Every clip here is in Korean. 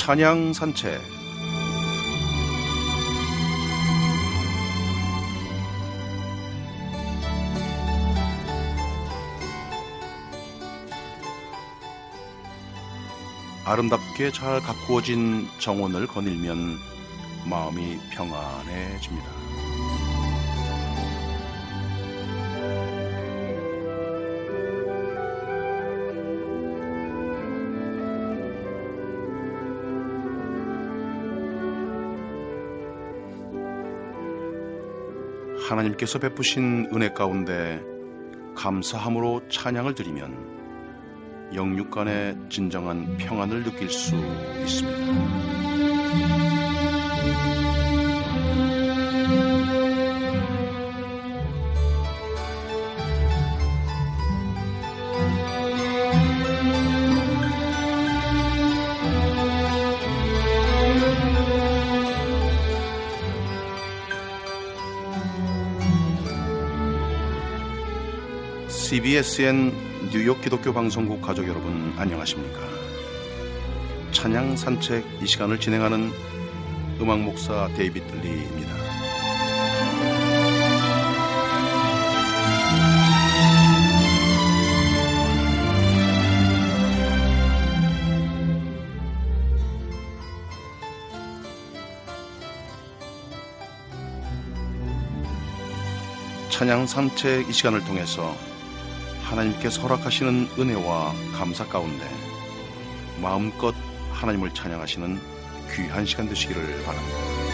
찬양 산책 아름답게 잘 가꾸어진 정원을 거닐면 마음이 평안해집니다. 하나님께서 베푸신 은혜 가운데 감사함으로 찬양을 드리면 영육 간의 진정한 평안을 느낄 수 있습니다. CBSN 뉴욕 기독교 방송국 가족 여러분 안녕하십니까? 찬양 산책 이 시간을 진행하는 음악 목사 데이비드 리입니다. 찬양 산책 이 시간을 통해서 하나님께서 허락하시는 은혜와 감사 가운데 마음껏 하나님을 찬양하시는 귀한 시간 되시기를 바랍니다.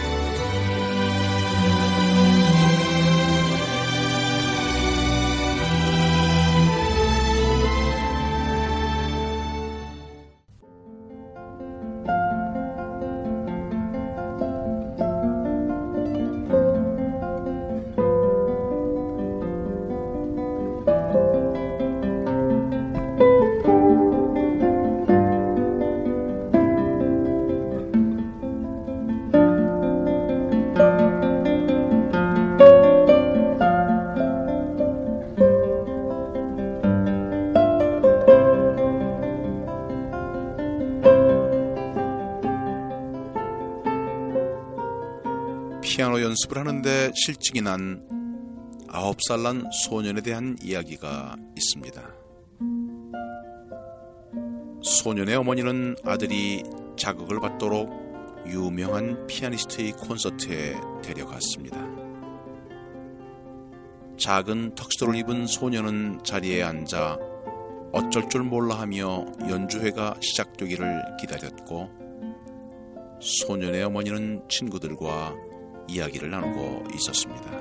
연습을 하는데 실증이 난 아홉 살 난 소년에 대한 이야기가 있습니다. 소년의 어머니는 아들이 자극을 받도록 유명한 피아니스트의 콘서트에 데려갔습니다. 작은 턱시도를 입은 소년은 자리에 앉아 어쩔 줄 몰라 하며 연주회가 시작되기를 기다렸고 소년의 어머니는 친구들과 이야기를 나누고 있었습니다.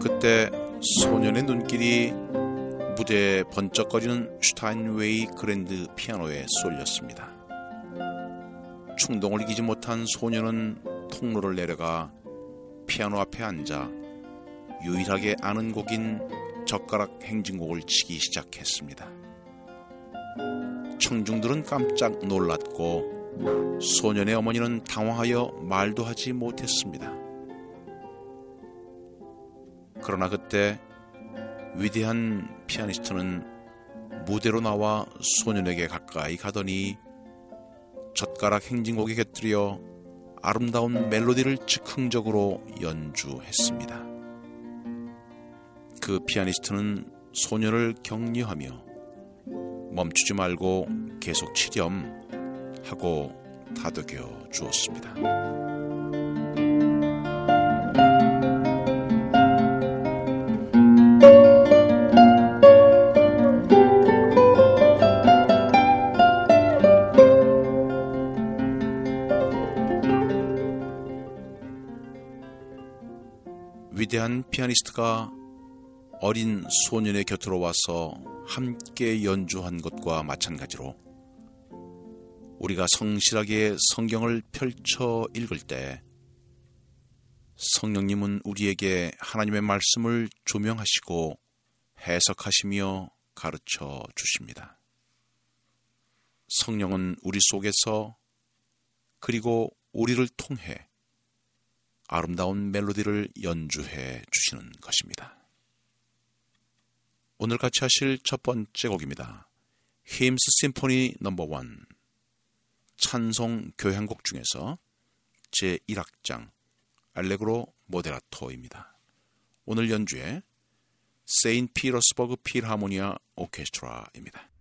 그때 소년의 눈길이 무대에 번쩍거리는 슈타인웨이 그랜드 피아노에 쏠렸습니다. 충동을 이기지 못한 소녀는 통로를 내려가 피아노 앞에 앉아 유일하게 아는 곡인 젓가락 행진곡을 치기 시작했습니다. 청중들은 깜짝 놀랐고 소년의 어머니는 당황하여 말도 하지 못했습니다. 그러나 그때 위대한 피아니스트는 무대로 나와 소년에게 가까이 가더니 젓가락 행진곡에 곁들여 아름다운 멜로디를 즉흥적으로 연주했습니다. 그 피아니스트는 소녀를 격려하며 멈추지 말고 계속 치렴 하고 다독여 주었습니다. 위대한 피아니스트가 어린 소년의 곁으로 와서 함께 연주한 것과 마찬가지로 우리가 성실하게 성경을 펼쳐 읽을 때 성령님은 우리에게 하나님의 말씀을 조명하시고 해석하시며 가르쳐 주십니다. 성령은 우리 속에서 그리고 우리를 통해 아름다운 멜로디를 연주해 주시는 것입니다. 오늘 같이 하실 첫 번째 곡입니다. 힘스 심포니 넘버 원 찬송 교향곡 중에서 제 1악장 알레그로 모데라토입니다. 오늘 연주의 세인 피러스버그 필하모니아 오케스트라입니다.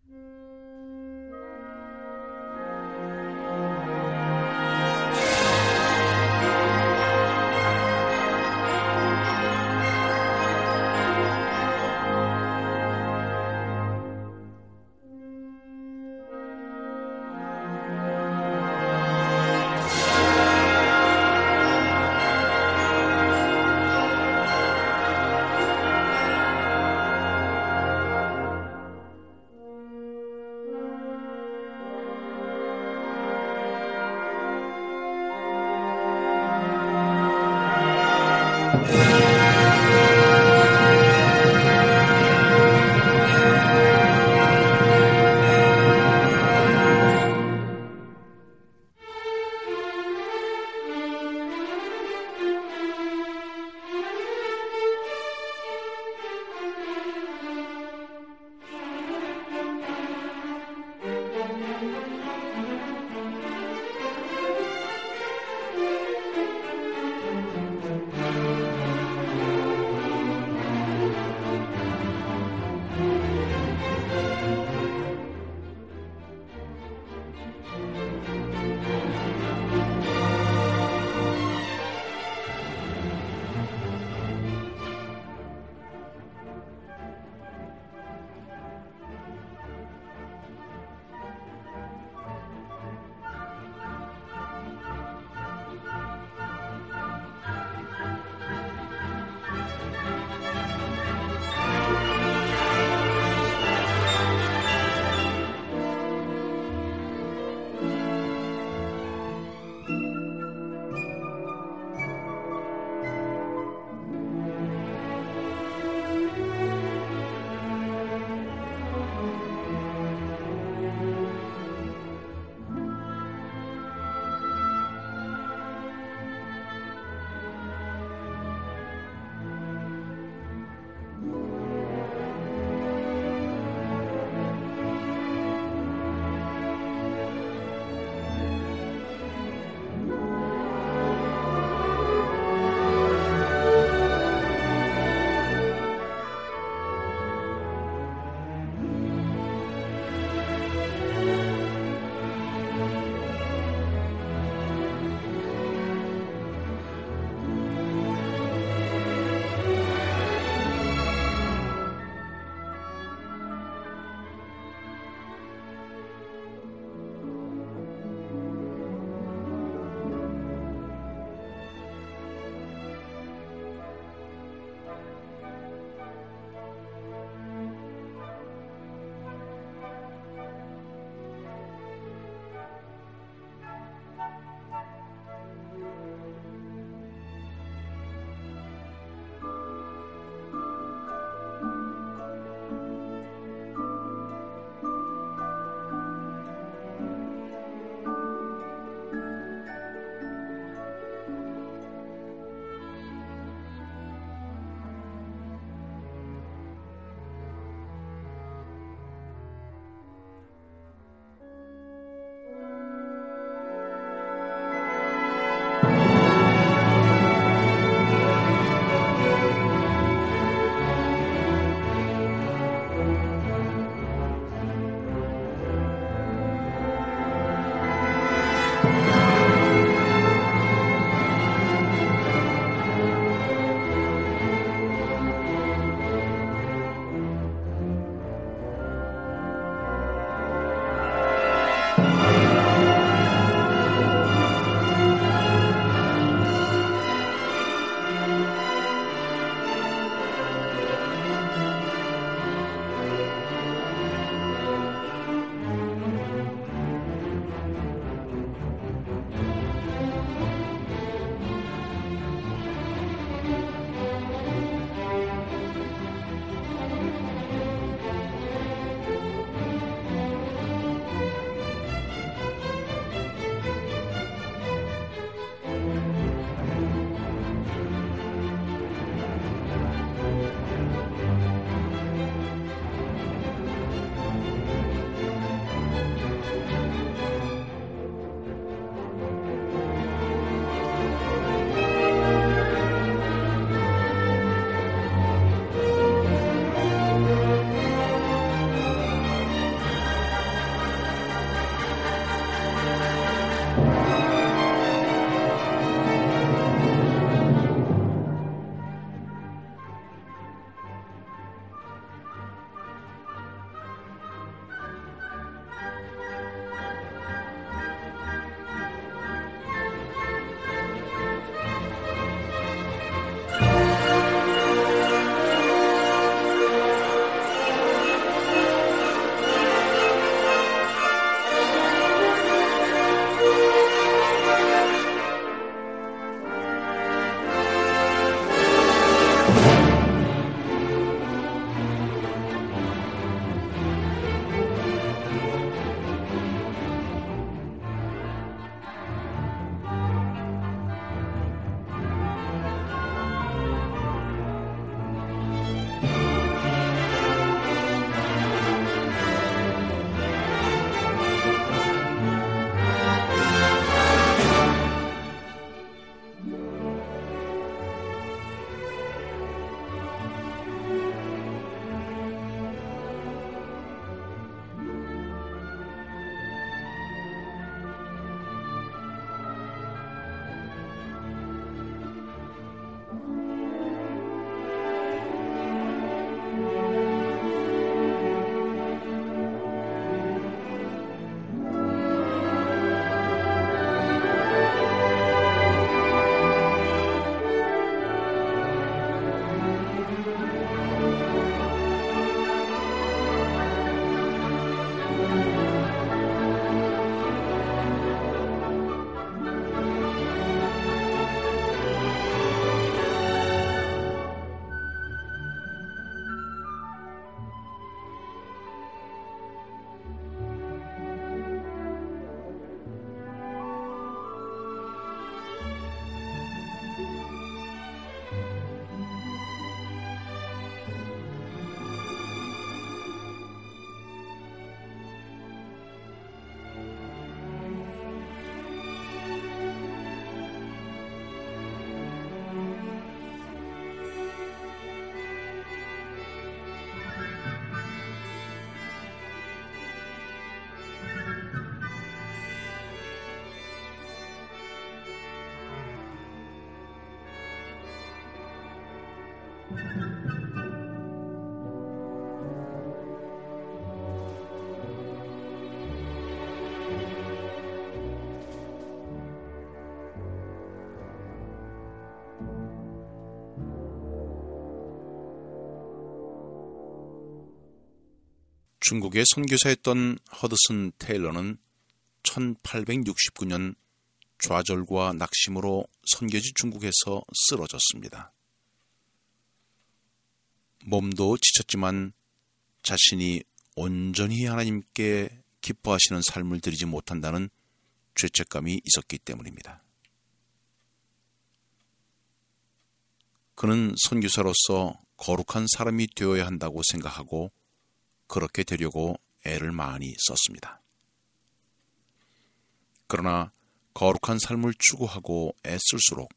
중국의 선교사였던 허드슨 테일러는 1869년 좌절과 낙심으로 선교지 중국에서 쓰러졌습니다. 몸도 지쳤지만 자신이 온전히 하나님께 기뻐하시는 삶을 드리지 못한다는 죄책감이 있었기 때문입니다. 그는 선교사로서 거룩한 사람이 되어야 한다고 생각하고 그렇게 되려고 애를 많이 썼습니다. 그러나 거룩한 삶을 추구하고 애쓸수록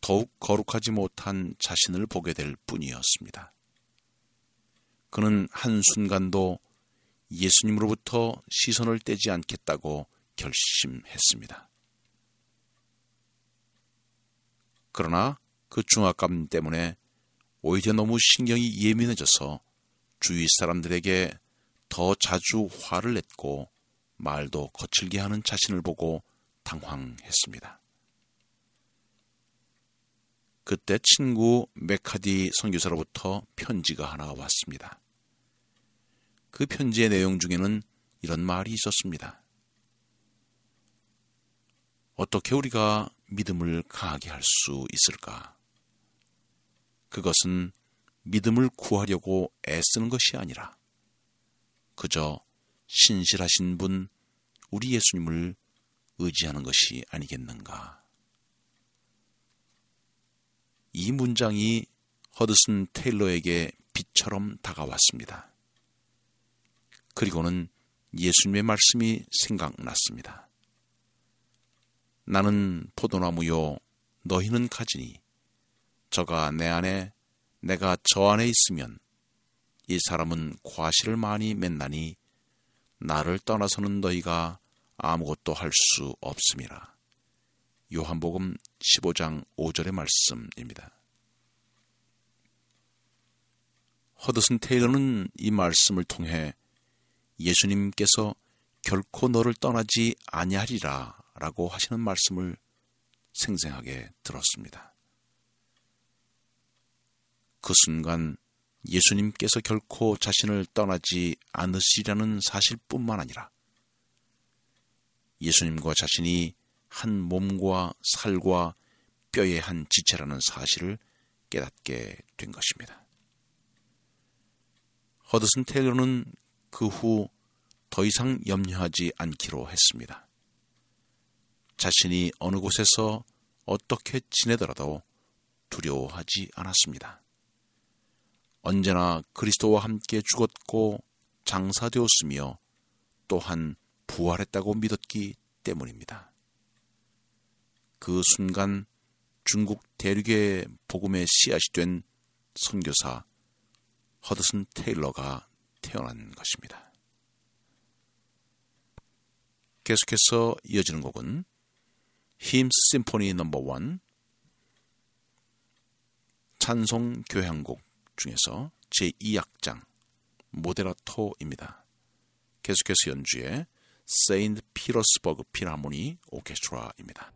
더욱 거룩하지 못한 자신을 보게 될 뿐이었습니다. 그는 한순간도 예수님으로부터 시선을 떼지 않겠다고 결심했습니다. 그러나 그 중압감 때문에 오히려 너무 신경이 예민해져서 주위 사람들에게 더 자주 화를 냈고 말도 거칠게 하는 자신을 보고 당황했습니다. 그때 친구 메카디 선교사로부터 편지가 하나 왔습니다. 그 편지의 내용 중에는 이런 말이 있었습니다. 어떻게 우리가 믿음을 강하게 할 수 있을까? 그것은 믿음을 구하려고 애쓰는 것이 아니라 그저 신실하신 분 우리 예수님을 의지하는 것이 아니겠는가. 이 문장이 허드슨 테일러에게 빛처럼 다가왔습니다. 그리고는 예수님의 말씀이 생각났습니다. 나는 포도나무요, 너희는 가지니, 저가 내 안에 내가 저 안에 있으면 이 사람은 과실을 많이 맺나니 나를 떠나서는 너희가 아무것도 할 수 없음이라. 요한복음 15장 5절의 말씀입니다. 허드슨 테일러는 이 말씀을 통해 예수님께서 결코 너를 떠나지 아니하리라 라고 하시는 말씀을 생생하게 들었습니다. 그 순간 예수님께서 결코 자신을 떠나지 않으시라는 사실뿐만 아니라 예수님과 자신이 한 몸과 살과 뼈의 한 지체라는 사실을 깨닫게 된 것입니다. 허드슨 테일러는 그 후 더 이상 염려하지 않기로 했습니다. 자신이 어느 곳에서 어떻게 지내더라도 두려워하지 않았습니다. 언제나 그리스도와 함께 죽었고 장사되었으며 또한 부활했다고 믿었기 때문입니다. 그 순간 중국 대륙의 복음의 씨앗이 된 선교사 허드슨 테일러가 태어난 것입니다. 계속해서 이어지는 곡은 Hymns Symphony Number One 찬송 교향곡 중에서 제2악장 모데라토입니다. 계속해서 연주에 세인트 피터스버그 필하모니 오케스트라입니다.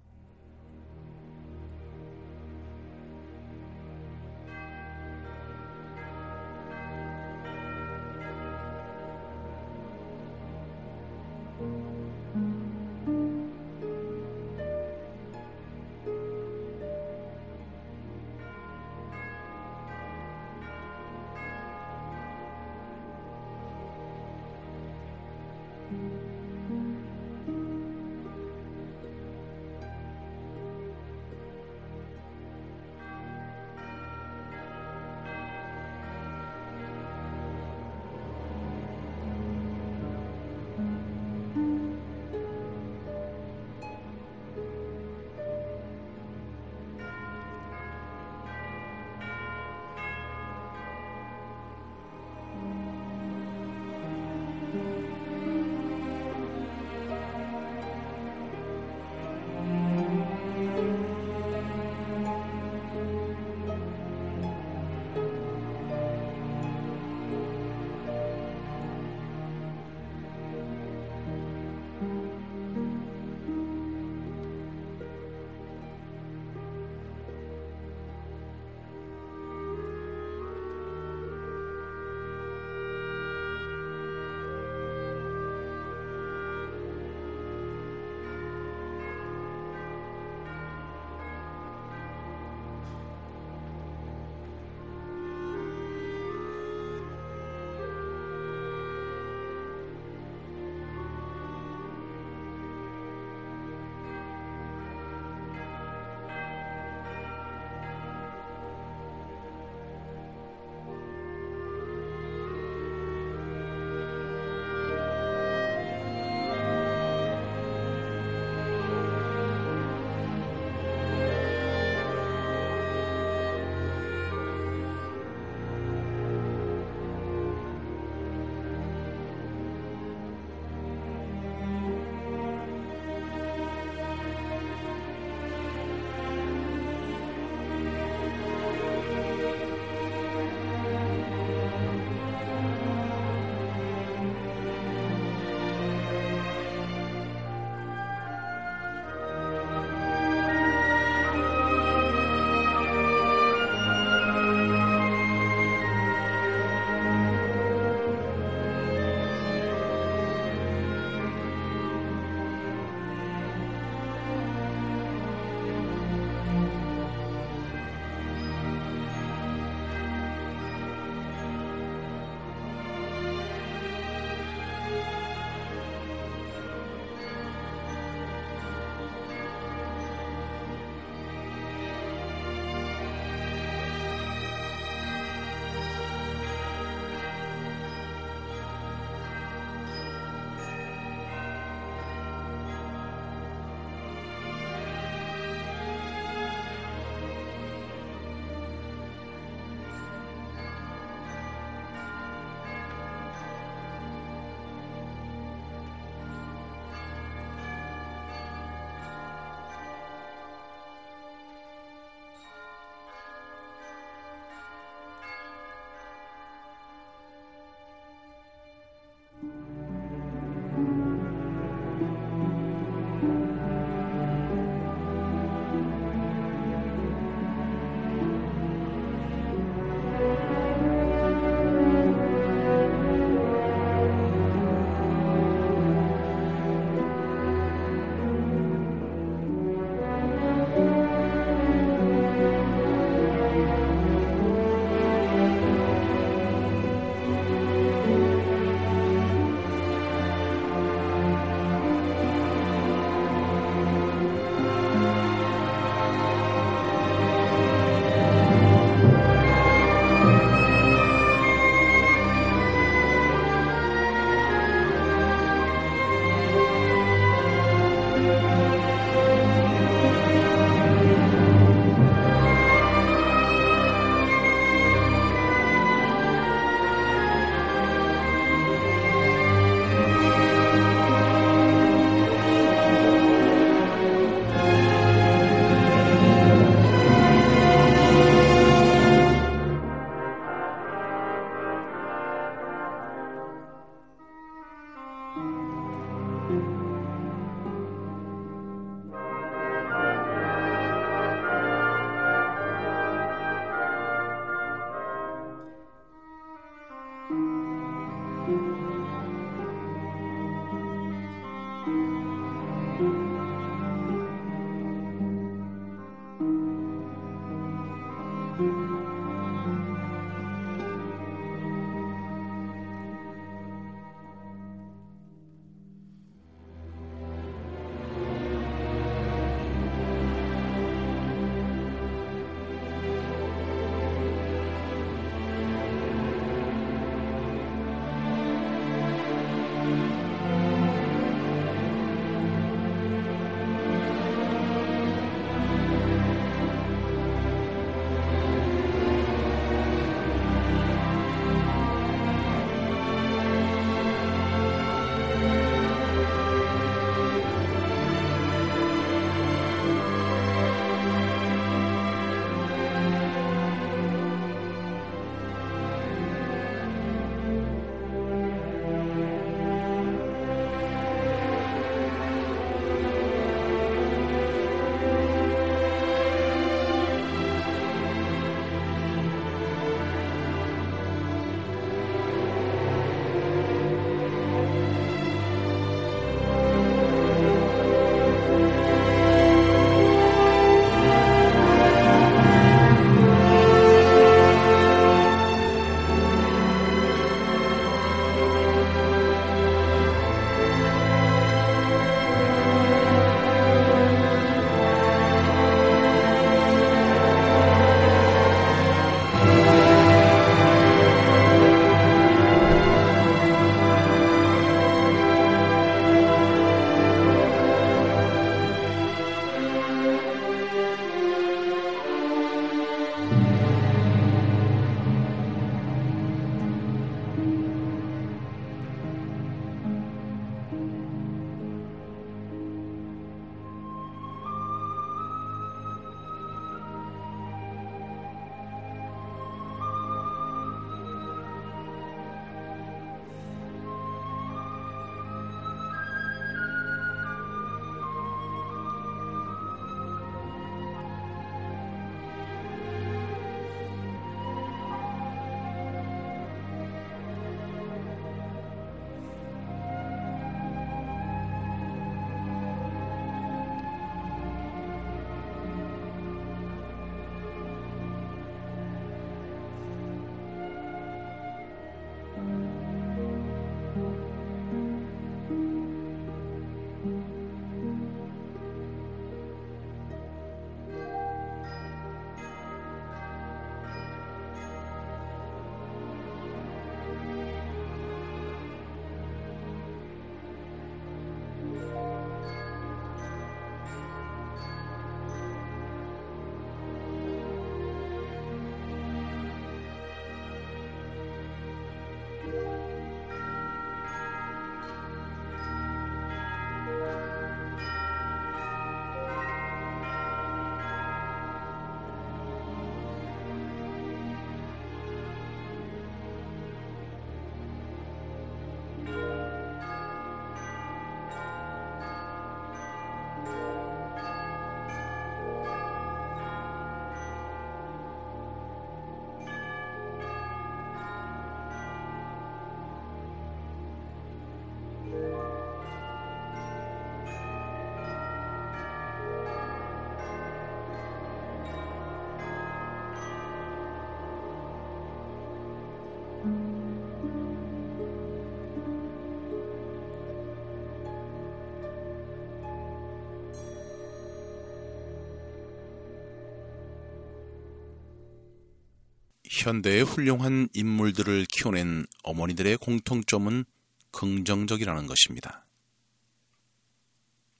현대의 훌륭한 인물들을 키워낸 어머니들의 공통점은 긍정적이라는 것입니다.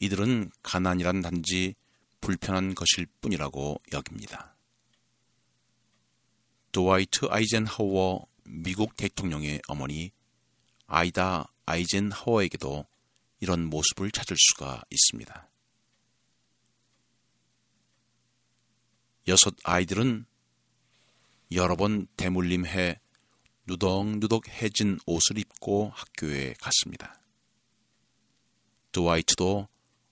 이들은 가난이란 단지 불편한 것일 뿐이라고 여깁니다. 드와이트 아이젠하워 미국 대통령의 어머니 아이다 아이젠하워에게도 이런 모습을 찾을 수가 있습니다. 여섯 아이들은 여러 번 대물림해 누덕누덕 해진 옷을 입고 학교에 갔습니다. 드와이트도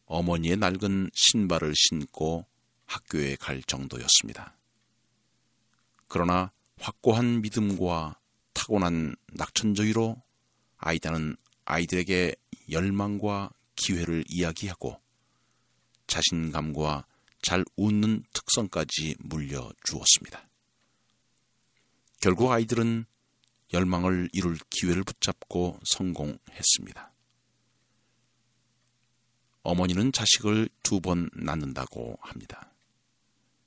어머니의 낡은 신발을 신고 학교에 갈 정도였습니다. 그러나 확고한 믿음과 타고난 낙천주의로 아이다는 아이들에게 열망과 기회를 이야기하고 자신감과 잘 웃는 특성까지 물려주었습니다. 결국 아이들은 열망을 이룰 기회를 붙잡고 성공했습니다. 어머니는 자식을 두 번 낳는다고 합니다.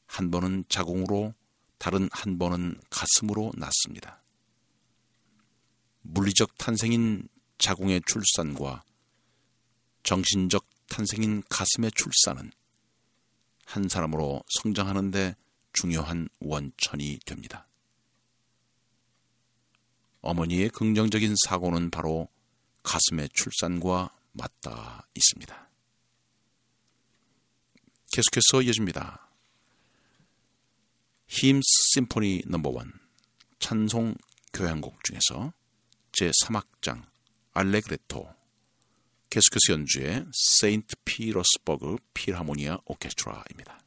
한 번은 자궁으로, 다른 한 번은 가슴으로 낳습니다. 물리적 탄생인 자궁의 출산과 정신적 탄생인 가슴의 출산은 한 사람으로 성장하는데 중요한 원천이 됩니다. 어머니의 긍정적인 사고는 바로 가슴의 출산과 맞닿아 있습니다. 계속해서 이어집니다. 힘 심포니 넘버 원 찬송 교향곡 중에서 제3악장 알레그레토 계속해서 연주의 세인트 피러스버그 필하모니아 오케스트라입니다.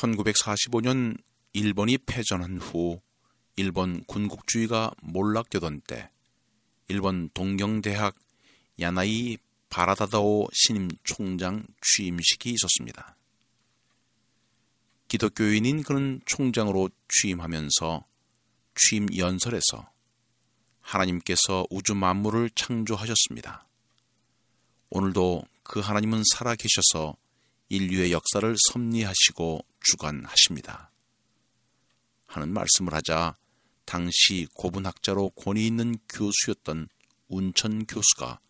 1945년 일본이 패전한 후 일본 군국주의가 몰락되던 때 일본 동경대학 야나이 바라다다오 신임 총장 취임식이 있었습니다. 기독교인인 그는 총장으로 취임하면서 취임 연설에서 하나님께서 우주 만물을 창조하셨습니다. 오늘도 그 하나님은 살아 계셔서 인류의 역사를 섭리하시고 주관하십니다. 하는 말씀을 하자 당시 고분학자로 권위 있는 교수였던 운천 교수가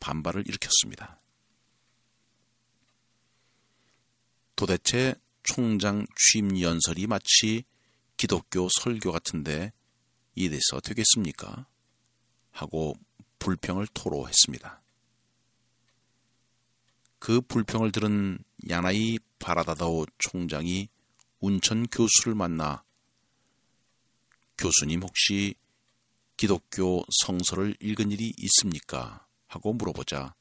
반발을 일으켰습니다. 도대체 총장 취임 연설이 마치 기독교 설교 같은데 이래서 되겠습니까? 하고 불평을 토로했습니다. 그 불평을 들은 야나이 바라다다오 총장이 운천 교수를 만나 교수님 혹시 기독교 성서를 읽은 일이 있습니까? 하고 물어보자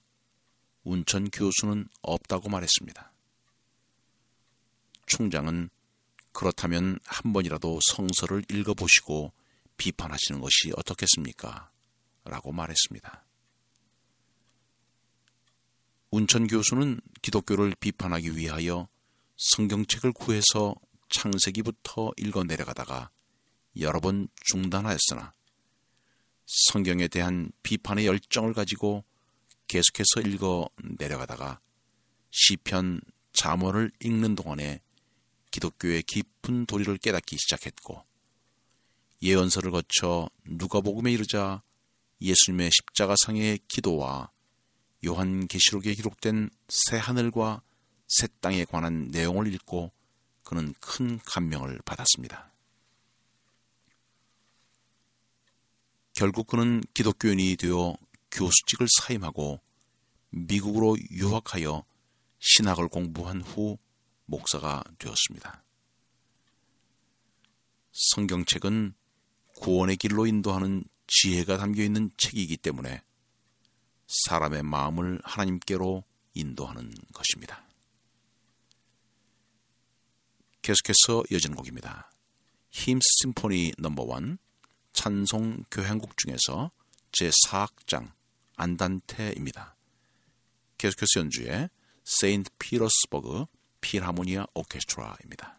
운천 교수는 없다고 말했습니다. 총장은 그렇다면 한 번이라도 성서를 읽어보시고 비판하시는 것이 어떻겠습니까? 라고 말했습니다. 운천 교수는 기독교를 비판하기 위하여 성경책을 구해서 창세기부터 읽어 내려가다가 여러 번 중단하였으나 성경에 대한 비판의 열정을 가지고 계속해서 읽어 내려가다가 시편 자문을 읽는 동안에 기독교의 깊은 도리를 깨닫기 시작했고 예언서를 거쳐 누가복음에 이르자 예수님의 십자가상의 기도와 요한계시록에 기록된 새 하늘과 새 땅에 관한 내용을 읽고 그는 큰 감명을 받았습니다. 결국 그는 기독교인이 되어 교수직을 사임하고 미국으로 유학하여 신학을 공부한 후 목사가 되었습니다. 성경책은 구원의 길로 인도하는 지혜가 담겨 있는 책이기 때문에 사람의 마음을 하나님께로 인도하는 것입니다. 계속해서 이어지는 곡입니다. 힘 심포니 넘버 원 찬송 교향곡 중에서 제4악장 안단테입니다. 계속해서 연주의 세인트 피러스버그 필하모니아 오케스트라입니다.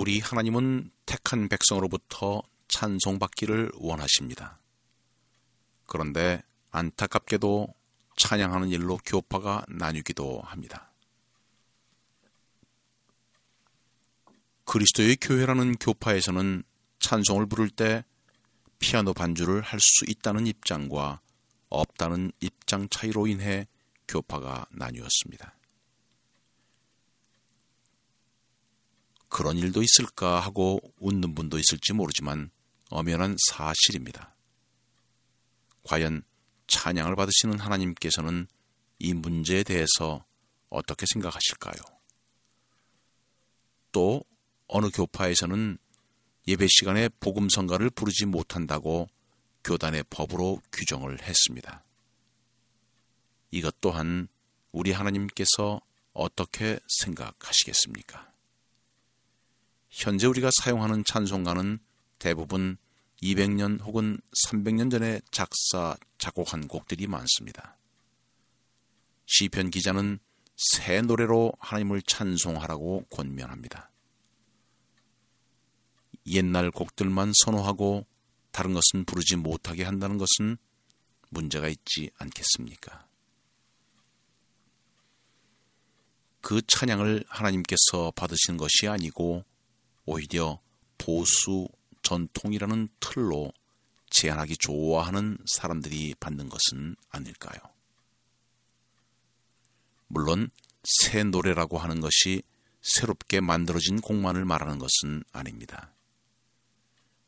우리 하나님은 택한 백성으로부터 찬송받기를 원하십니다. 그런데 안타깝게도 찬양하는 일로 교파가 나뉘기도 합니다. 그리스도의 교회라는 교파에서는 찬송을 부를 때 피아노 반주를 할 수 있다는 입장과 없다는 입장 차이로 인해 교파가 나뉘었습니다. 그런 일도 있을까 하고 웃는 분도 있을지 모르지만 엄연한 사실입니다. 과연 찬양을 받으시는 하나님께서는 이 문제에 대해서 어떻게 생각하실까요? 또 어느 교파에서는 예배 시간에 복음 성가를 부르지 못한다고 교단의 법으로 규정을 했습니다. 이것 또한 우리 하나님께서 어떻게 생각하시겠습니까? 현재 우리가 사용하는 찬송가는 대부분 200년 혹은 300년 전에 작사, 작곡한 곡들이 많습니다. 시편 기자는 새 노래로 하나님을 찬송하라고 권면합니다. 옛날 곡들만 선호하고 다른 것은 부르지 못하게 한다는 것은 문제가 있지 않겠습니까? 그 찬양을 하나님께서 받으신 것이 아니고 오히려 보수 전통이라는 틀로 제한하기 좋아하는 사람들이 받는 것은 아닐까요? 물론 새 노래라고 하는 것이 새롭게 만들어진 곡만을 말하는 것은 아닙니다.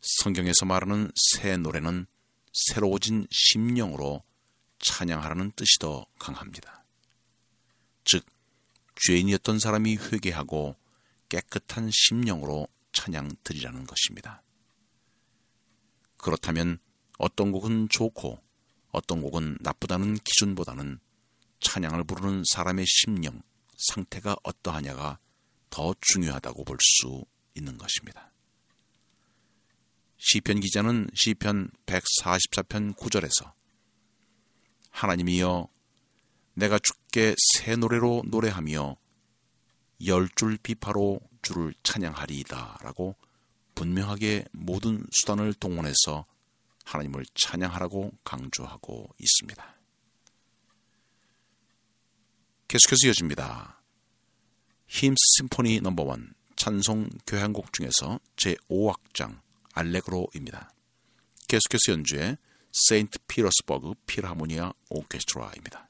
성경에서 말하는 새 노래는 새로워진 심령으로 찬양하라는 뜻이 더 강합니다. 즉, 죄인이었던 사람이 회개하고 깨끗한 심령으로 찬양 드리라는 것입니다. 그렇다면 어떤 곡은 좋고 어떤 곡은 나쁘다는 기준보다는 찬양을 부르는 사람의 심령, 상태가 어떠하냐가 더 중요하다고 볼 수 있는 것입니다. 시편 기자는 시편 144편 9절에서 하나님이여 내가 주께 새 노래로 노래하며 열 줄 비파로 주를 찬양하리이다 라고 분명하게 모든 수단을 동원해서 하나님을 찬양하라고 강조하고 있습니다. 계속해서 이어집니다. Hymns Symphony Number One 찬송 교향곡 중에서 제 5악장 알레그로입니다. 계속해서 연주에 세인트 피터스버그 필하모니아 오케스트라입니다.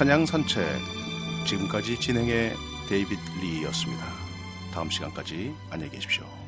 찬양 산책 지금까지 진행의 데이빗 리였습니다. 다음 시간까지 안녕히 계십시오.